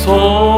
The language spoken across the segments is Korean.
소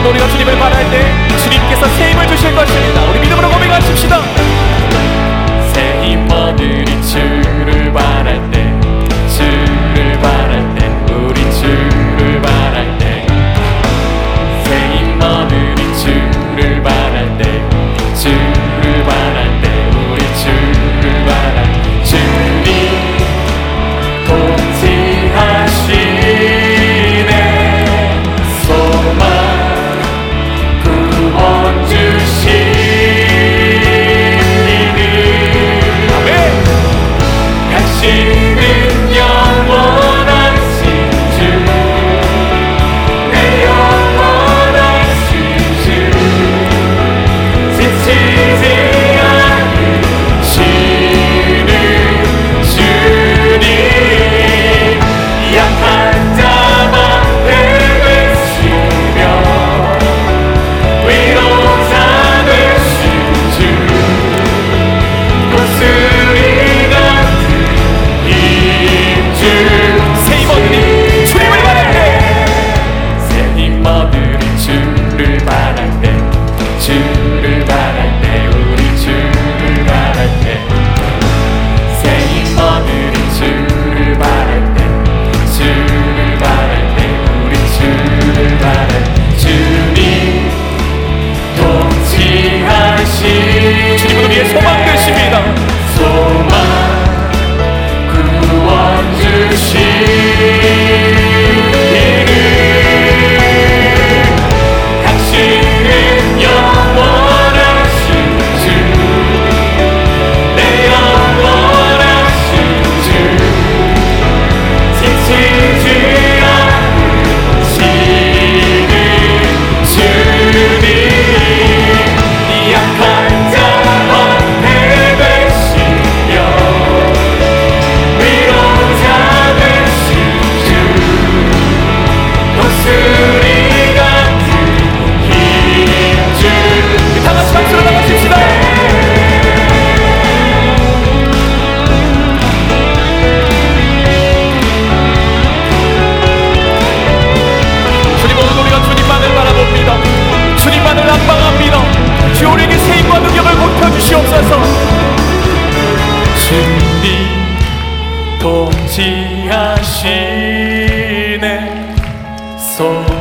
오늘도 우리가 주님을 바랄 때 주님께서 새 힘을 주실 것입니다. 우리 믿음으로 고백하십시다. 새 힘 얻으리 주를 바랄 때 sol.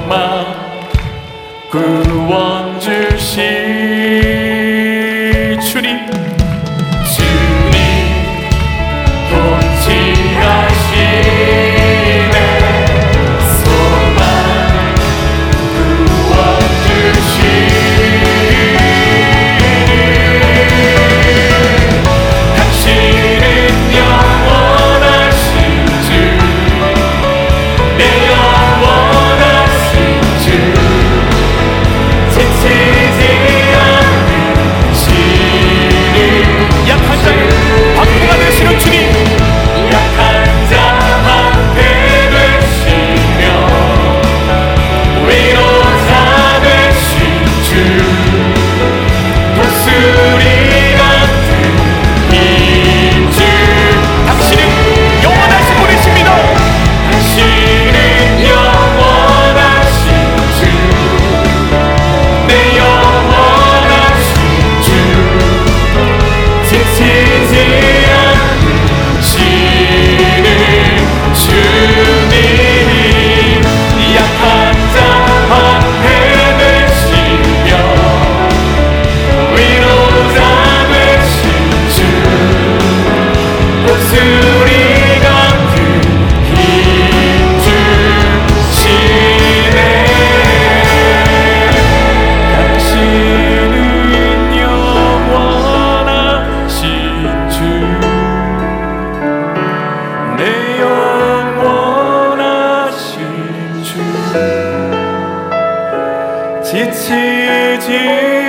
已经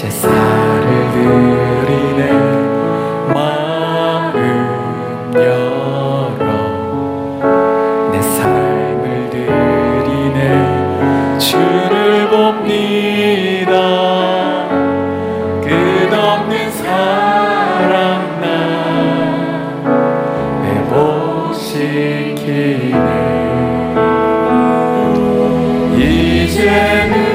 제사를 드리네 마음 열어. 내 삶을 드리네 주를 봅니다. 끝없는 사랑 나 회복시키네 이제는